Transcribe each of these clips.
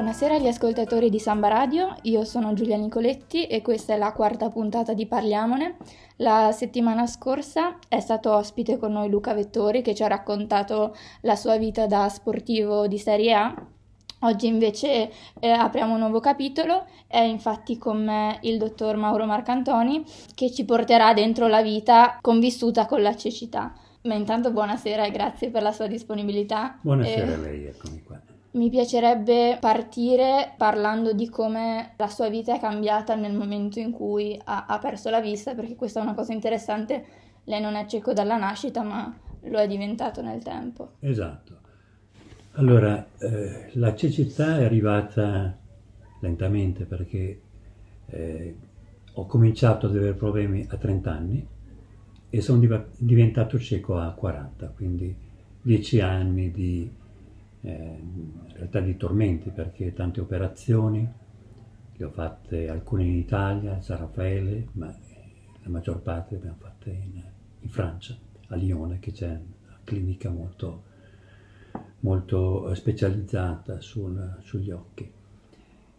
Buonasera agli ascoltatori di Samba Radio, io sono Giulia Nicoletti e questa è la quarta puntata di Parliamone. La settimana scorsa è stato ospite con noi Luca Vettori che ci ha raccontato la sua vita da sportivo di Serie A. Oggi invece eh, apriamo un nuovo capitolo, è infatti con me il dottor Mauro Marcantoni che ci porterà dentro la vita convissuta con la cecità. Ma intanto buonasera e grazie per la sua disponibilità. Buonasera a lei, eccomi qua. Mi piacerebbe partire parlando di come la sua vita è cambiata nel momento in cui ha, ha, perso la vista, perché questa è una cosa interessante. Lei non è cieco dalla nascita, ma lo è diventato nel tempo. Esatto. Allora, eh, la cecità è arrivata lentamente perché eh, ho cominciato ad avere problemi a 30 anni e sono div- diventato cieco a 40, quindi 10 anni di eh, in realtà di tormenti perché tante operazioni, le ho fatte alcune in Italia, San Raffaele, ma la maggior parte le abbiamo fatte in, in Francia, a Lione, che c'è una clinica molto, molto specializzata sul, sugli occhi.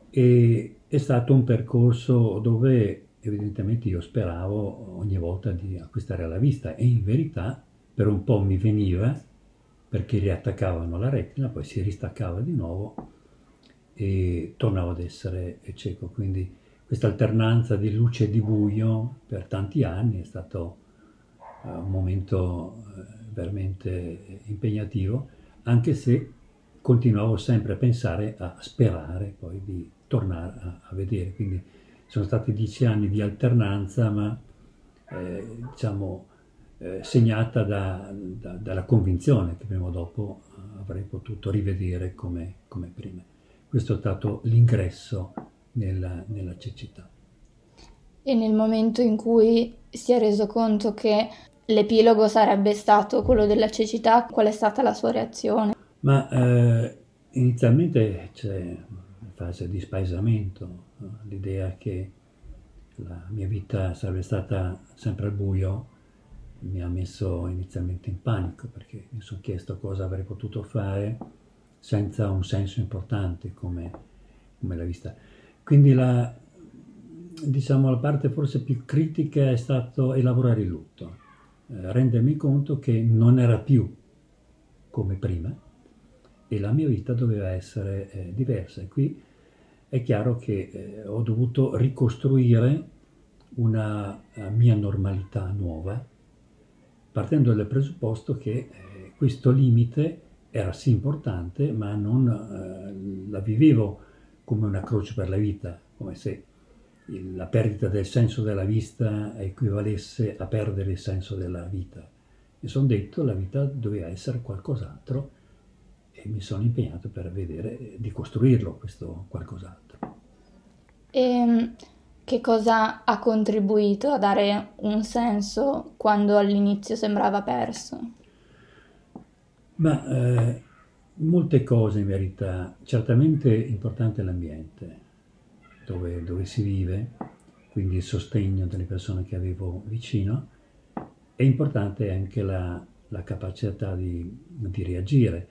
E è stato un percorso dove evidentemente io speravo ogni volta di acquistare la vista e in verità per un po' mi veniva perché riattaccavano la retina, poi si ristaccava di nuovo e tornavo ad essere cieco. Quindi questa alternanza di luce e di buio per tanti anni è stato uh, un momento uh, veramente impegnativo, anche se continuavo sempre a pensare, a sperare poi di tornare a, a vedere. Quindi sono stati dieci anni di alternanza, ma eh, diciamo eh, segnata da, da, dalla convinzione che prima o dopo eh, avrei potuto rivedere come, come prima. Questo è stato l'ingresso nella, nella cecità. E nel momento in cui si è reso conto che l'epilogo sarebbe stato quello della cecità, qual è stata la sua reazione? Ma eh, inizialmente c'è una fase di spaesamento, no? l'idea che la mia vita sarebbe stata sempre al buio mi ha messo inizialmente in panico perché mi sono chiesto cosa avrei potuto fare senza un senso importante come, come la vista. Quindi la, diciamo, la parte forse più critica è stato elaborare il lutto, eh, rendermi conto che non era più come prima e la mia vita doveva essere eh, diversa. E qui è chiaro che eh, ho dovuto ricostruire una mia normalità nuova partendo dal presupposto che eh, questo limite era sì importante, ma non eh, la vivevo come una croce per la vita, come se il, la perdita del senso della vista equivalesse a perdere il senso della vita. Mi sono detto che la vita doveva essere qualcos'altro e mi sono impegnato per vedere di costruirlo questo qualcos'altro. E ehm, che cosa ha contribuito a dare un senso quando all'inizio sembrava perso? Ma eh, molte cose in verità, certamente importante l'ambiente dove, dove, si vive, quindi il sostegno delle persone che avevo vicino, è importante anche la, la capacità di, di reagire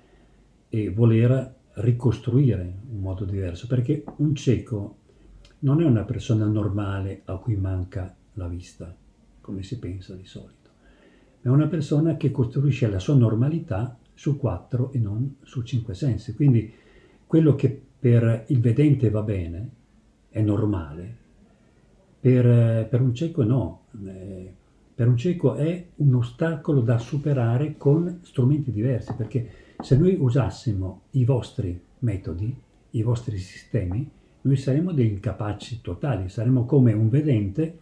e voler ricostruire un modo diverso, perché un cieco non è una persona normale a cui manca la vista, come si pensa di solito, ma è una persona che costruisce la sua normalità su quattro e non su cinque sensi. Quindi quello che per il vedente va bene è normale, per, per un cieco no. Eh, per un cieco è un ostacolo da superare con strumenti diversi, perché se noi usassimo i vostri metodi, i vostri sistemi, noi saremo degli incapaci totali, saremo come un vedente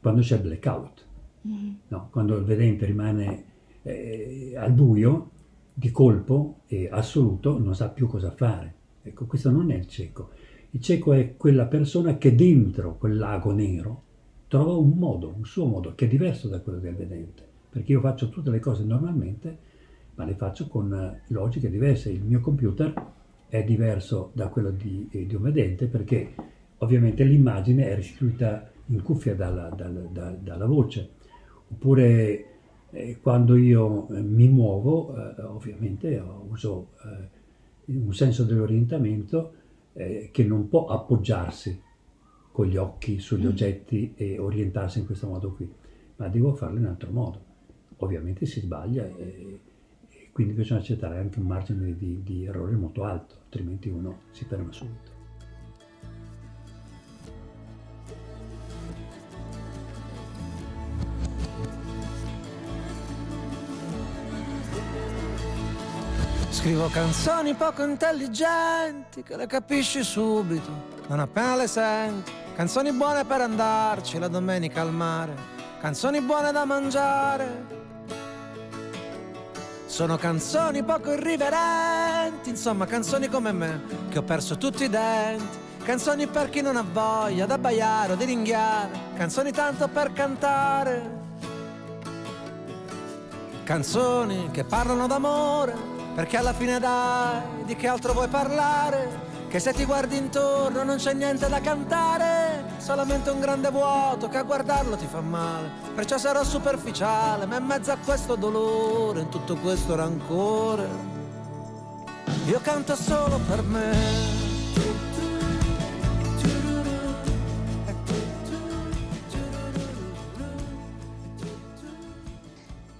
quando c'è blackout, mm. no? quando il vedente rimane eh, al buio, di colpo e assoluto, non sa più cosa fare. Ecco, questo non è il cieco. Il cieco è quella persona che dentro quel lago nero trova un modo, un suo modo, che è diverso da quello del vedente. Perché io faccio tutte le cose normalmente, ma le faccio con logiche diverse. Il mio computer è diverso da quello di, eh, di un vedente perché ovviamente l'immagine è restituita in cuffia dalla, dalla, dalla, dalla voce. Oppure eh, quando io eh, mi muovo, eh, ovviamente uso eh, un senso dell'orientamento che non può appoggiarsi con gli occhi sugli mm. oggetti e orientarsi in questo modo qui, ma devo farlo in altro modo. Ovviamente si sbaglia e quindi bisogna accettare anche un margine di, di errore molto alto, altrimenti uno si ferma subito. Scrivo canzoni poco intelligenti che le capisci subito, non appena le senti. Canzoni buone per andarci la domenica al mare, canzoni buone da mangiare. Sono canzoni poco irriverenti, insomma canzoni come me, che ho perso tutti i denti. Canzoni per chi non ha voglia d'abbaiare o di ringhiare, canzoni tanto per cantare. Canzoni che parlano d'amore, perché alla fine dai, di che altro vuoi parlare? Che se ti guardi intorno non c'è niente da cantare, solamente un grande vuoto che a guardarlo ti fa male. Perciò sarò superficiale, ma in mezzo a questo dolore, in tutto questo rancore, io canto solo per me.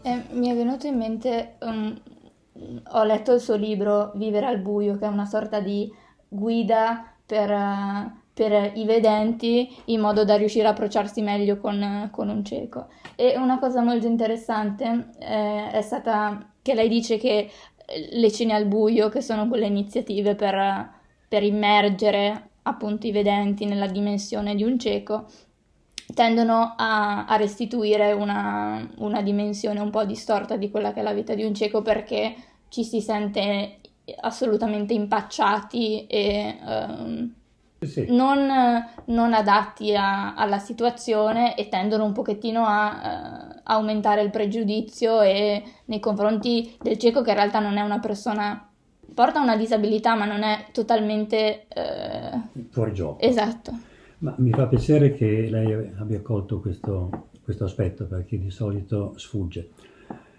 Eh, mi è venuto in mente um, ho letto il suo libro Vivere al buio, che è una sorta di guida per, per i vedenti in modo da riuscire a approcciarsi meglio con, con un cieco. E una cosa molto interessante eh, è stata che lei dice che le cene al buio, che sono quelle iniziative per, per immergere appunto i vedenti nella dimensione di un cieco, tendono a, a restituire una, una, dimensione un po' distorta di quella che è la vita di un cieco perché ci si sente assolutamente impacciati e um, sì. non, non, adatti a, alla situazione e tendono un pochettino a uh, aumentare il pregiudizio e nei confronti del cieco che in realtà non è una persona porta una disabilità ma non è totalmente uh, fuori gioco. Esatto. Ma mi fa piacere che lei abbia colto questo, questo aspetto perché di solito sfugge.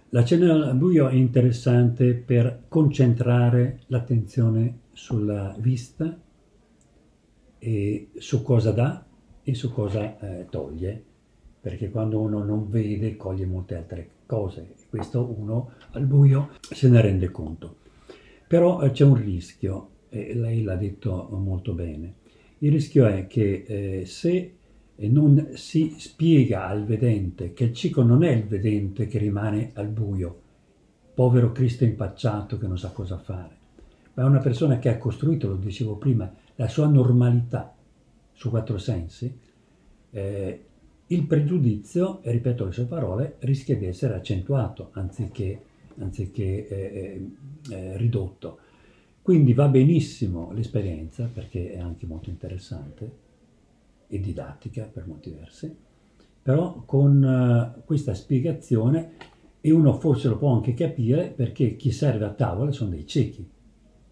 La cena al buio è interessante per concentrare l'attenzione sulla vista e su cosa dà e su cosa eh, toglie, perché quando uno non vede coglie molte altre cose, questo uno al buio se ne rende conto. Però eh, c'è un rischio, e lei l'ha detto molto bene, il rischio è che eh, se e non si spiega al vedente che il cieco non è il vedente che rimane al buio, povero Cristo impacciato che non sa cosa fare, ma è una persona che ha costruito, lo dicevo prima, la sua normalità su quattro sensi, eh, il pregiudizio, e ripeto le sue parole, rischia di essere accentuato anziché, anziché eh, eh, eh ridotto. Quindi va benissimo l'esperienza, perché è anche molto interessante, e didattica per molti versi, però con uh, questa spiegazione e uno forse lo può anche capire perché chi serve a tavola sono dei ciechi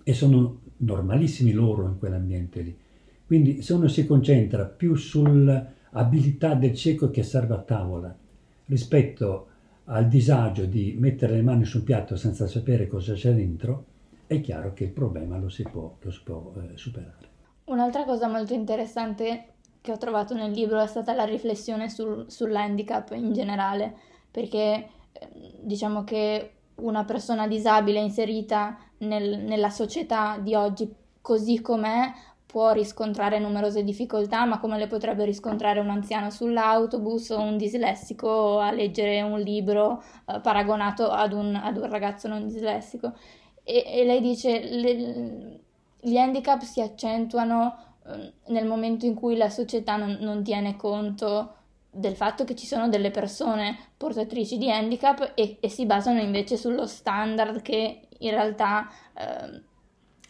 e sono normalissimi loro in quell'ambiente lì. Quindi se uno si concentra più sull'abilità del cieco che serve a tavola rispetto al disagio di mettere le mani su un piatto senza sapere cosa c'è dentro, è chiaro che il problema lo si può, lo si può eh, superare. Un'altra cosa molto interessante che ho trovato nel libro è stata la riflessione sul, sull'handicap in generale, perché eh, diciamo che una persona disabile inserita nel, nella società di oggi così com'è può riscontrare numerose difficoltà, ma come le potrebbe riscontrare un anziano sull'autobus o un dislessico a leggere un libro eh, paragonato ad un, ad un, ragazzo non dislessico. E, e lei dice le, gli handicap si accentuano Ehm, nel momento in cui la società non, non, tiene conto del fatto che ci sono delle persone portatrici di handicap e, e si basano invece sullo standard che in realtà eh,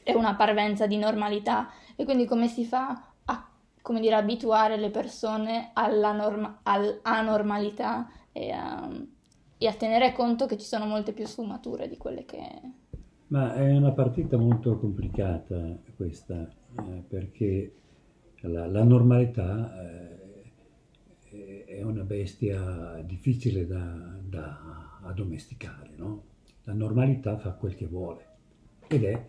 è una parvenza di normalità. E quindi come si fa a come dire, abituare le persone alla norma, all'anormalità e a, e a tenere conto che ci sono molte più sfumature di quelle che... Ma è una partita molto complicata questa, eh, perché la, la normalità eh, è una bestia difficile da, da addomesticare, no? La normalità fa quel che vuole ed è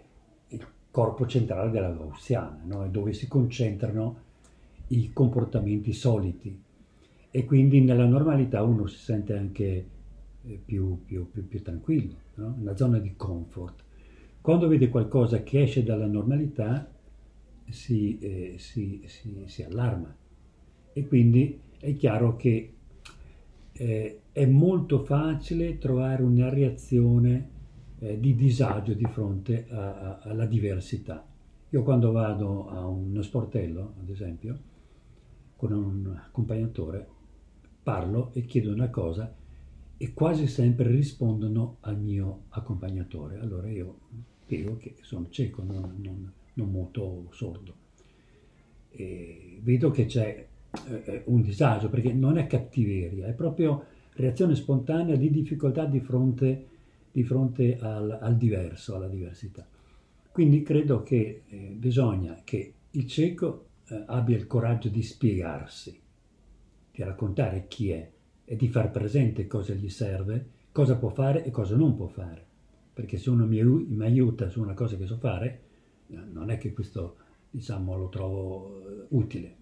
corpo centrale della gaussiana, no? dove si concentrano i comportamenti soliti e quindi nella normalità uno si sente anche eh, più, più, più, più, tranquillo, no? una zona di comfort. Quando vede qualcosa che esce dalla normalità si, eh, si, si, si allarma e quindi è chiaro che eh, è molto facile trovare una reazione eh, di disagio di fronte a, a, alla diversità. Io quando vado a uno sportello, ad esempio, con un accompagnatore, parlo e chiedo una cosa e quasi sempre rispondono al mio accompagnatore. Allora io spiego che sono cieco, non, non, non molto sordo. E vedo che c'è eh, un disagio perché non è cattiveria, è proprio reazione spontanea di difficoltà di fronte, di fronte al, al, diverso, alla diversità. Quindi credo che eh, bisogna che il cieco eh, abbia il coraggio di spiegarsi, di raccontare chi è e di far presente cosa gli serve, cosa può fare e cosa non può fare. Perché se uno mi, mi aiuta su una cosa che so fare, eh, non è che questo diciamo, lo trovo eh, utile.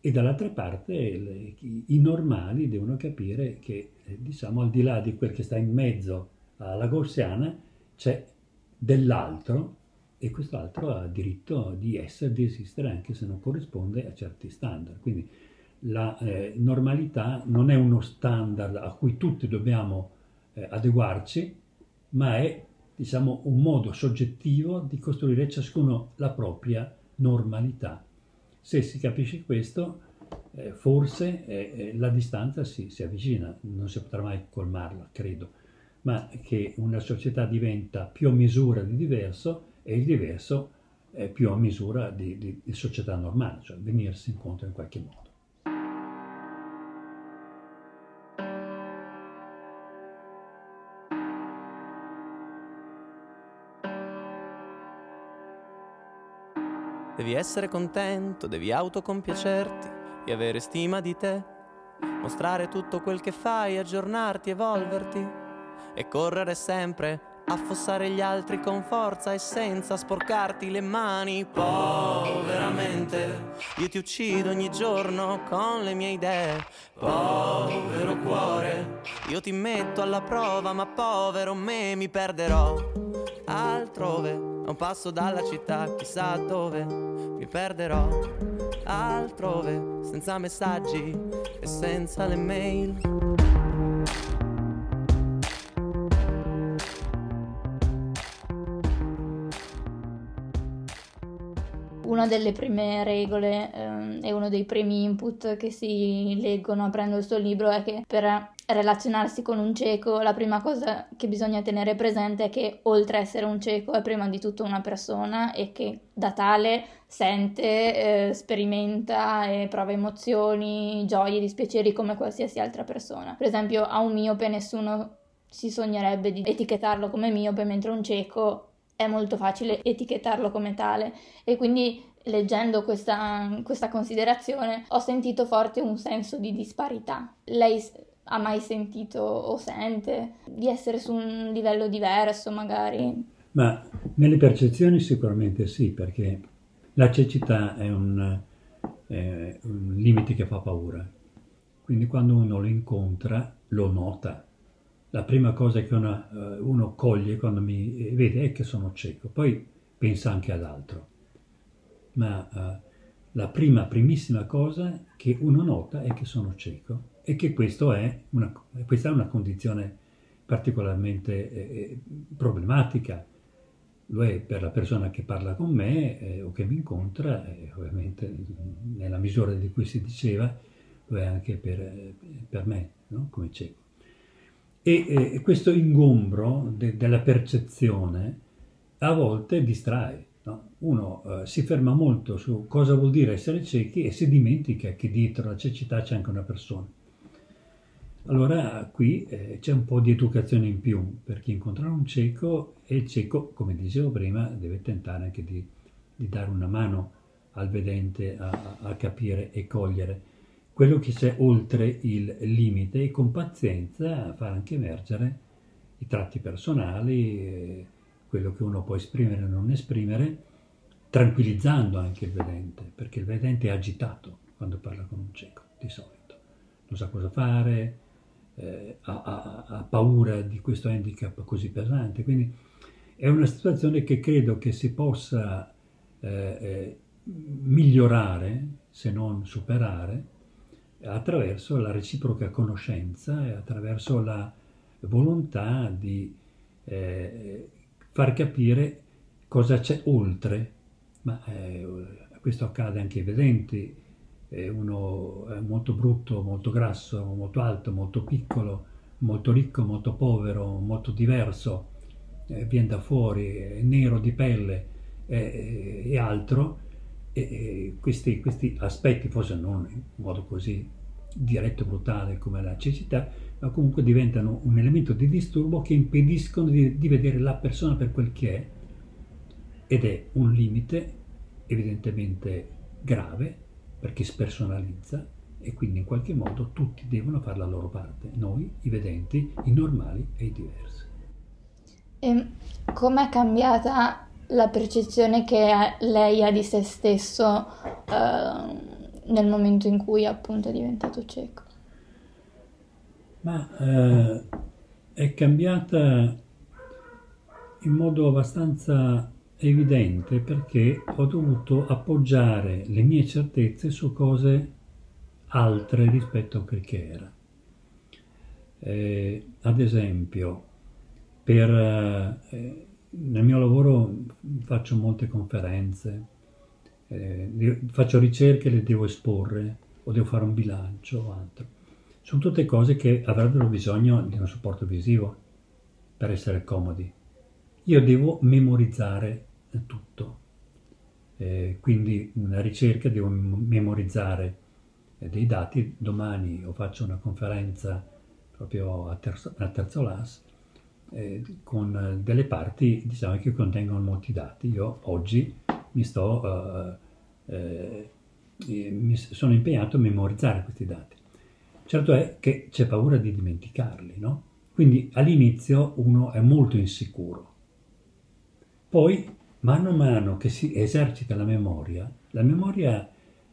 E dall'altra parte le, i, normali devono capire che, eh, diciamo, al di là di quel che sta in mezzo alla gaussiana, c'è dell'altro e quest'altro ha diritto di essere, di esistere anche se non corrisponde a certi standard. Quindi la eh, normalità non è uno standard a cui tutti dobbiamo eh, adeguarci, ma è diciamo, un modo soggettivo di costruire ciascuno la propria normalità. Se si capisce questo, eh, forse eh, eh, la distanza si, si, avvicina, non si potrà mai colmarla, credo, ma che una società diventa più a misura di diverso e il diverso è più a misura di, di, di società normale, cioè venirsi incontro in qualche modo. Devi essere contento, devi autocompiacerti e avere stima di te. Mostrare tutto quel che fai, aggiornarti, evolverti e correre sempre, affossare gli altri con forza e senza sporcarti le mani. Poveramente, io ti uccido ogni giorno con le mie idee. Povero cuore, io ti metto alla prova, ma povero me mi perderò altrove, a un passo dalla città, chissà dove mi perderò altrove, senza messaggi e senza le mail. una delle prime regole ehm, e uno dei primi input che si leggono aprendo il suo libro è che per relazionarsi con un cieco la prima cosa che bisogna tenere presente è che oltre a essere un cieco è prima di tutto una persona e che da tale sente, eh, sperimenta e prova emozioni, gioie, dispiaceri come qualsiasi altra persona. Per esempio a un miope nessuno si sognerebbe di etichettarlo come miope mentre un cieco è molto facile etichettarlo come tale e quindi leggendo questa, questa considerazione ho sentito forte un senso di disparità. Lei ha mai sentito o sente di essere su un livello diverso magari? Ma nelle percezioni sicuramente sì, perché la cecità è un, è un limite che fa paura. Quindi quando uno lo incontra lo nota la prima cosa che una, uh, uno coglie quando mi vede è che sono cieco, poi pensa anche ad altro. Ma uh, la prima, primissima cosa che uno nota è che sono cieco e che è una, questa è una condizione particolarmente eh, eh, problematica. Lo è per la persona che parla con me eh, o che mi incontra, e ovviamente nella misura di cui si diceva, lo è anche per, eh, per me, no? come cieco. E eh, questo ingombro de- della percezione a volte distrae. No? Uno eh, si ferma molto su cosa vuol dire essere ciechi e si dimentica che dietro la cecità c'è anche una persona. Allora qui eh, c'è un po' di educazione in più per chi incontra un cieco e il cieco, come dicevo prima, deve tentare anche di, di dare una mano al vedente a, a capire e cogliere quello che c'è oltre il limite e con pazienza far anche emergere i tratti personali, eh, quello che uno può esprimere e non esprimere, tranquillizzando anche il vedente, perché il vedente è agitato quando parla con un cieco, di solito. Non sa cosa fare, eh, ha, ha, paura di questo handicap così pesante. Quindi è una situazione che credo che si possa eh, eh, migliorare, se non superare, attraverso la reciproca conoscenza e attraverso la volontà di eh, far capire cosa c'è oltre, ma eh, questo accade anche ai vedenti, uno molto brutto, molto grasso, molto alto, molto piccolo, molto ricco, molto povero, molto diverso, eh, viene da fuori, è nero di pelle eh, e altro, e questi, questi, aspetti, forse non in modo così diretto e brutale come la cecità, ma comunque diventano un elemento di disturbo che impediscono di, di vedere la persona per quel che è. Ed è un limite evidentemente grave perché spersonalizza e quindi in qualche modo tutti devono fare la loro parte, noi, i vedenti, i normali e i diversi. E com'è cambiata la percezione che lei ha di se stesso uh, nel momento in cui appunto è diventato cieco? Ma uh, è cambiata in modo abbastanza evidente perché ho dovuto appoggiare le mie certezze su cose altre rispetto a quel che era. Eh, ad esempio, per, eh, nel mio lavoro faccio molte conferenze, eh, faccio ricerche, le devo esporre o devo fare un bilancio o altro. Sono tutte cose che avrebbero bisogno di un supporto visivo per essere comodi. Io devo memorizzare tutto. Eh, quindi una ricerca devo memorizzare eh, dei dati. Domani o faccio una conferenza proprio a terzo, a terzo LAS eh, con delle parti diciamo, che contengono molti dati. Io oggi mi sto, uh, mi sono impegnato a memorizzare questi dati. Certo è che c'è paura di dimenticarli, no? Quindi all'inizio uno è molto insicuro. Poi mano a mano che si esercita la memoria, la memoria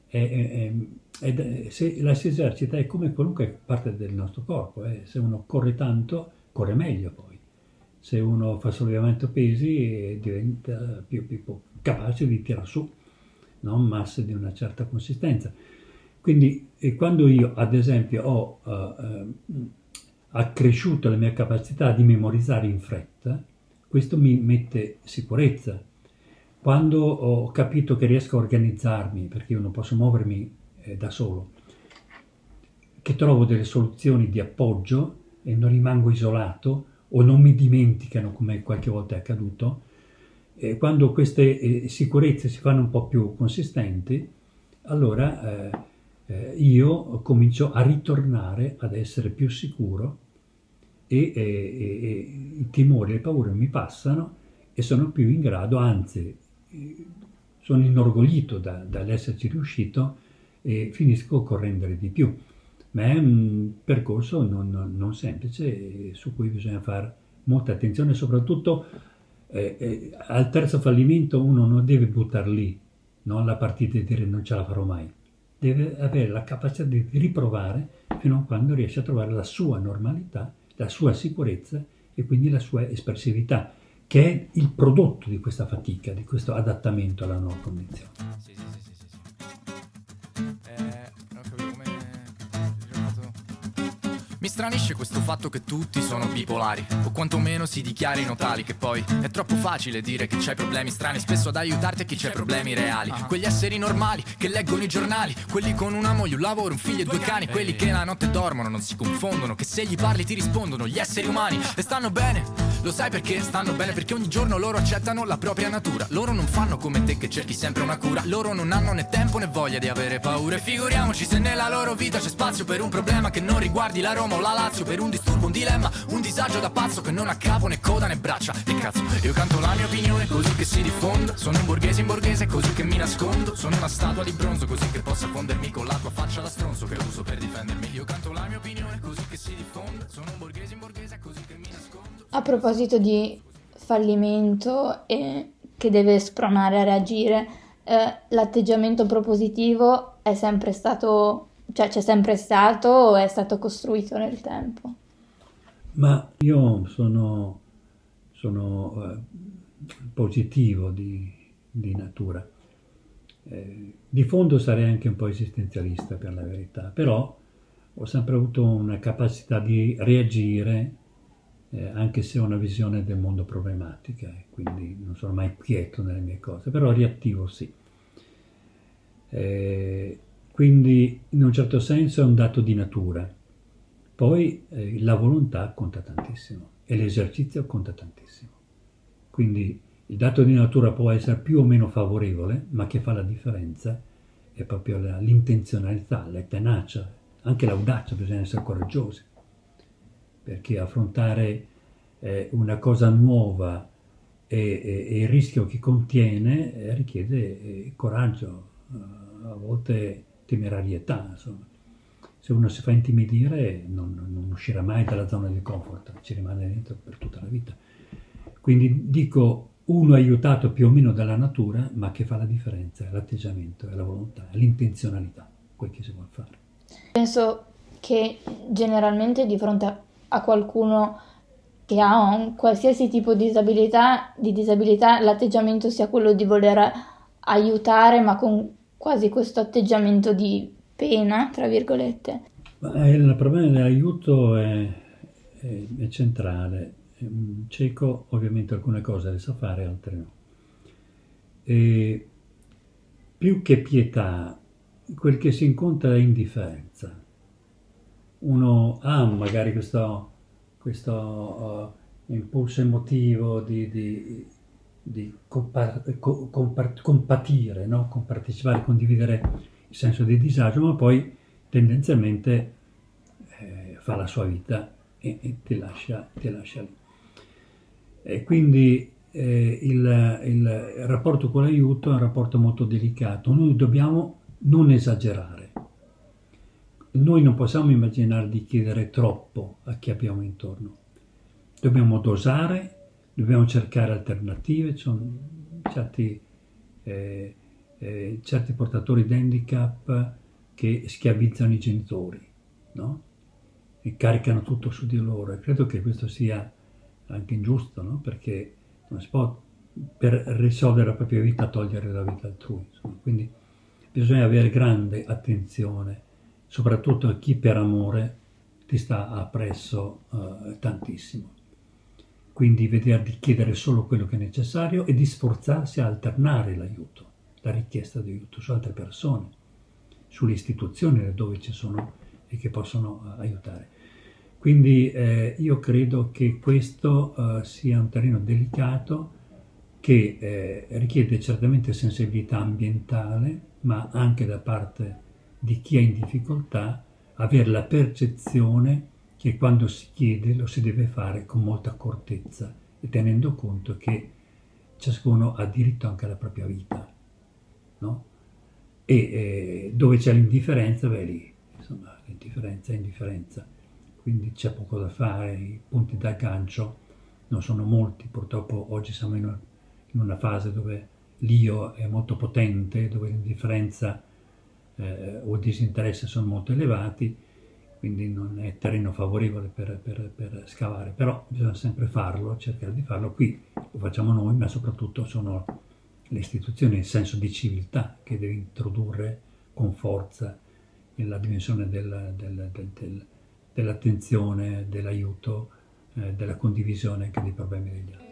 è, è, è, se la si esercita è come qualunque parte del nostro corpo, eh. se uno corre tanto corre meglio poi, se uno fa sollevamento pesi diventa più, più, più capace di tirare su no? masse di una certa consistenza. Quindi quando io ad esempio ho uh, uh, accresciuto la mia capacità di memorizzare in fretta, questo mi mette sicurezza quando ho capito che riesco a organizzarmi, perché io non posso muovermi eh, da solo, che trovo delle soluzioni di appoggio e non rimango isolato o non mi dimenticano come qualche volta è accaduto, eh, quando queste eh, sicurezze si fanno un po' più consistenti, allora eh, eh, io comincio a ritornare ad essere più sicuro e, e, e i timori e le paure mi passano e sono più in grado, anzi sono inorgoglito da, dall'esserci riuscito e finisco correndo di più. Ma è un percorso non, non, non semplice su cui bisogna fare molta attenzione, soprattutto eh, eh, al terzo fallimento uno non deve buttare lì no, la partita e dire non ce la farò mai. Deve avere la capacità di riprovare fino a quando riesce a trovare la sua normalità, la sua sicurezza e quindi la sua espressività che è il prodotto di questa fatica, di questo adattamento alla nuova condizione. Sì, sì, sì, Mi stranisce questo fatto che tutti sono bipolari, o quantomeno si dichiarino tali, che poi è troppo facile dire che c'hai problemi strani, spesso ad aiutarti a chi c'ha problemi reali. Quegli esseri normali che leggono i giornali, quelli con una moglie, un lavoro, un figlio e due cani, quelli che la notte dormono, non si confondono, che se gli parli ti rispondono, gli esseri umani, e stanno bene. Lo sai perché? Stanno bene perché ogni giorno loro accettano la propria natura. Loro non fanno come te che cerchi sempre una cura. Loro non hanno né tempo né voglia di avere paura. E figuriamoci se nella loro vita c'è spazio per un problema che non riguardi la Roma o la Lazio per un disturbo, un dilemma, un disagio da pazzo che non ha capo né coda né braccia. E cazzo, io canto la mia opinione così che si diffonda. Sono un borghese in borghese così che mi nascondo. Sono una statua di bronzo così che possa fondermi con la tua faccia da stronzo che uso per difendermi. Io canto la mia opinione così che si diffonda. Sono un borghese A proposito di fallimento e che deve spronare a reagire, eh, l'atteggiamento propositivo è sempre stato, cioè c'è sempre stato o è stato costruito nel tempo? Ma io sono, sono eh, positivo di, di natura. Eh, di fondo sarei anche un po' esistenzialista per la verità, però ho sempre avuto una capacità di reagire eh, anche se ho una visione del mondo problematica, eh, quindi non sono mai quieto nelle mie cose, però reattivo sì. Eh, quindi in un certo senso è un dato di natura. Poi eh, la volontà conta tantissimo e l'esercizio conta tantissimo. Quindi il dato di natura può essere più o meno favorevole, ma che fa la differenza è proprio la, l'intenzionalità, la tenacia, anche l'audacia, bisogna essere coraggiosi, perché affrontare eh, una cosa nuova e, e, e, il rischio che contiene eh, richiede eh, coraggio, a volte temerarietà, insomma. Se uno si fa intimidire non, non uscirà mai dalla zona di comfort, ci rimane dentro per tutta la vita. Quindi dico uno aiutato più o meno dalla natura, ma che fa la differenza è l'atteggiamento, è la volontà, è l'intenzionalità, quel che si vuole fare. Penso che generalmente di fronte a qualcuno che ha un qualsiasi tipo di disabilità, di disabilità, l'atteggiamento sia quello di voler aiutare, ma con quasi questo atteggiamento di pena, tra virgolette. Eh, il problema dell'aiuto è, è, è centrale un cieco ovviamente alcune cose le sa fare, altre no. E più che pietà, quel che si incontra è indifferenza. Uno ha magari questo, questo uh, impulso emotivo di, di, di compar- compar- compatire, no? compartecipare, condividere il senso di disagio, ma poi tendenzialmente eh, fa la sua vita e, e ti, lascia, ti lascia lì. E quindi eh, il, il, rapporto con l'aiuto è un rapporto molto delicato. Noi dobbiamo non esagerare. Noi non possiamo immaginare di chiedere troppo a chi abbiamo intorno. Dobbiamo dosare, dobbiamo cercare alternative. Ci sono certi, eh, eh, certi portatori di handicap che schiavizzano i genitori, no? E caricano tutto su di loro. E credo che questo sia anche ingiusto, no? perché non si può per risolvere la propria vita togliere la vita altrui. Insomma. Quindi bisogna avere grande attenzione, soprattutto a chi per amore ti sta appresso uh, tantissimo. Quindi vedere di chiedere solo quello che è necessario e di sforzarsi a alternare l'aiuto, la richiesta di aiuto su altre persone, sulle istituzioni dove ci sono e che possono uh, aiutare. Quindi eh, io credo che questo uh, sia un terreno delicato che eh, richiede certamente sensibilità ambientale, ma anche da parte di chi è in difficoltà avere la percezione che quando si chiede lo si deve fare con molta accortezza e tenendo conto che ciascuno ha diritto anche alla propria vita. No? E eh, dove c'è l'indifferenza, beh lì, insomma, l'indifferenza è indifferenza quindi c'è poco da fare, i punti d'aggancio non sono molti, purtroppo oggi siamo in una, fase dove l'io è molto potente, dove l'indifferenza eh, o disinteresse sono molto elevati, quindi non è terreno favorevole per, per, per, scavare, però bisogna sempre farlo, cercare di farlo. Qui lo facciamo noi, ma soprattutto sono le istituzioni, il senso di civiltà che deve introdurre con forza nella dimensione del, del, del dell'attenzione, dell'aiuto, eh, della condivisione anche dei problemi degli altri.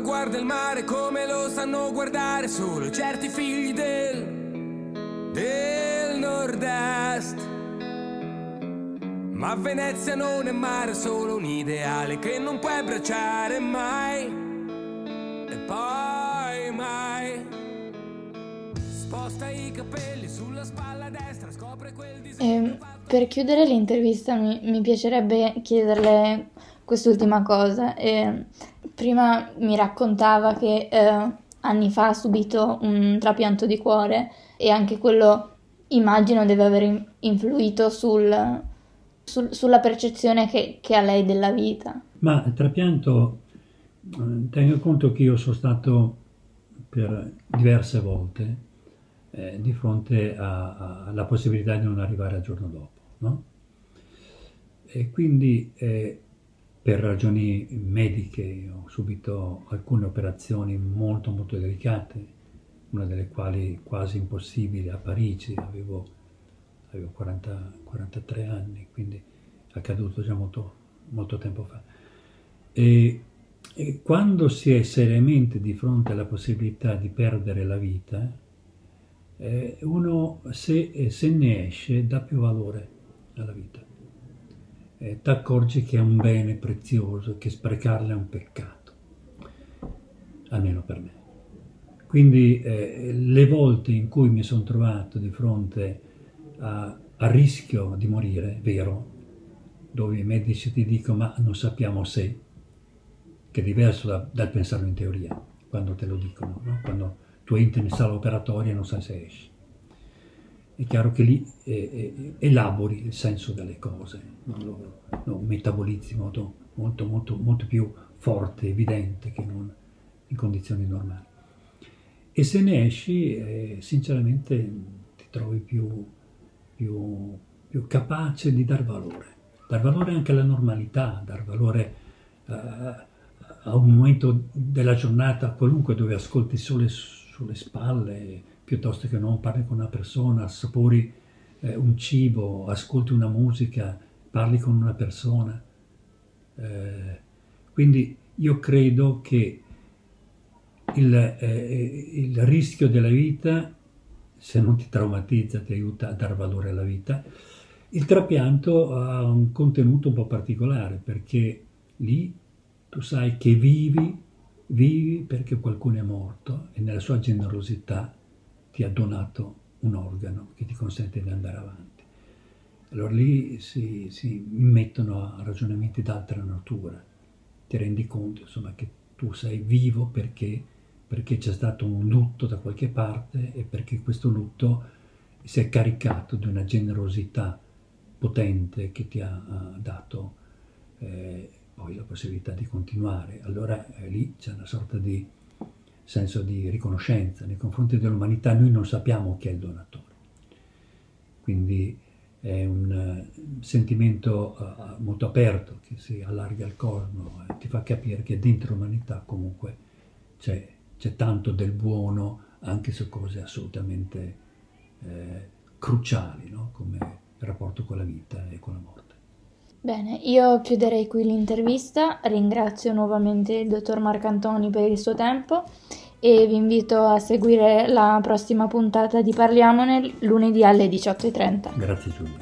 Laura guarda il mare come lo sanno guardare solo certi figli del, del nord-est. Ma Venezia non è mare, solo un ideale che non puoi abbracciare mai. E poi mai. Sposta i capelli sulla spalla destra, scopre quel disegno. E per chiudere l'intervista mi, mi piacerebbe chiederle quest'ultima cosa. E prima mi raccontava che eh, anni fa ha subito un trapianto di cuore e anche quello immagino deve aver influito sul, sul, sulla percezione che, che, ha lei della vita. Ma il trapianto, eh, tengo conto che io sono stato per diverse volte eh, di fronte alla possibilità di non arrivare al giorno dopo, no? E quindi eh, per ragioni mediche ho subito alcune operazioni molto molto delicate, una delle quali quasi impossibile a Parigi, avevo, avevo 40, 43 anni, quindi è accaduto già molto, molto tempo fa. E, e, quando si è seriamente di fronte alla possibilità di perdere la vita, eh, uno se, se ne esce dà più valore alla vita eh, ti accorgi che è un bene prezioso, che sprecarla è un peccato, almeno per me. Quindi eh, le volte in cui mi sono trovato di fronte a, a rischio di morire, vero, dove i medici ti dicono ma non sappiamo se, che è diverso da, dal pensarlo in teoria, quando te lo dicono, no? quando tu entri in sala operatoria e non sai se esci è chiaro che lì eh, eh, elabori il senso delle cose, no? lo, lo, metabolizzi in modo molto, molto, molto più forte, evidente che non in condizioni normali. E se ne esci, eh, sinceramente ti trovi più, più, più, capace di dar valore, dar valore anche alla normalità, dar valore eh, a un momento della giornata qualunque dove ascolti sole sulle spalle piuttosto che non parli con una persona, assapori eh, un cibo, ascolti una musica, parli con una persona. Eh, quindi io credo che il, eh, il, rischio della vita, se non ti traumatizza, ti aiuta a dare valore alla vita. Il trapianto ha un contenuto un po' particolare perché lì tu sai che vivi, vivi perché qualcuno è morto e nella sua generosità ti ha donato un organo che ti consente di andare avanti. Allora lì si, si mettono a ragionamenti d'altra natura, ti rendi conto insomma, che tu sei vivo perché, perché c'è stato un lutto da qualche parte e perché questo lutto si è caricato di una generosità potente che ti ha, dato eh, poi la possibilità di continuare. Allora eh, lì c'è una sorta di senso di riconoscenza nei confronti dell'umanità, noi non sappiamo chi è il donatore. Quindi è un eh, sentimento uh, molto aperto che si allarga al cosmo e ti fa capire che dentro l'umanità comunque c'è, c'è tanto del buono anche su cose assolutamente eh, cruciali, no? come il rapporto con la vita e con la morte. Bene, io chiuderei qui l'intervista, ringrazio nuovamente il dottor Marcantoni per il suo tempo e vi invito a seguire la prossima puntata di Parliamone lunedì alle 18.30. Grazie Giulia.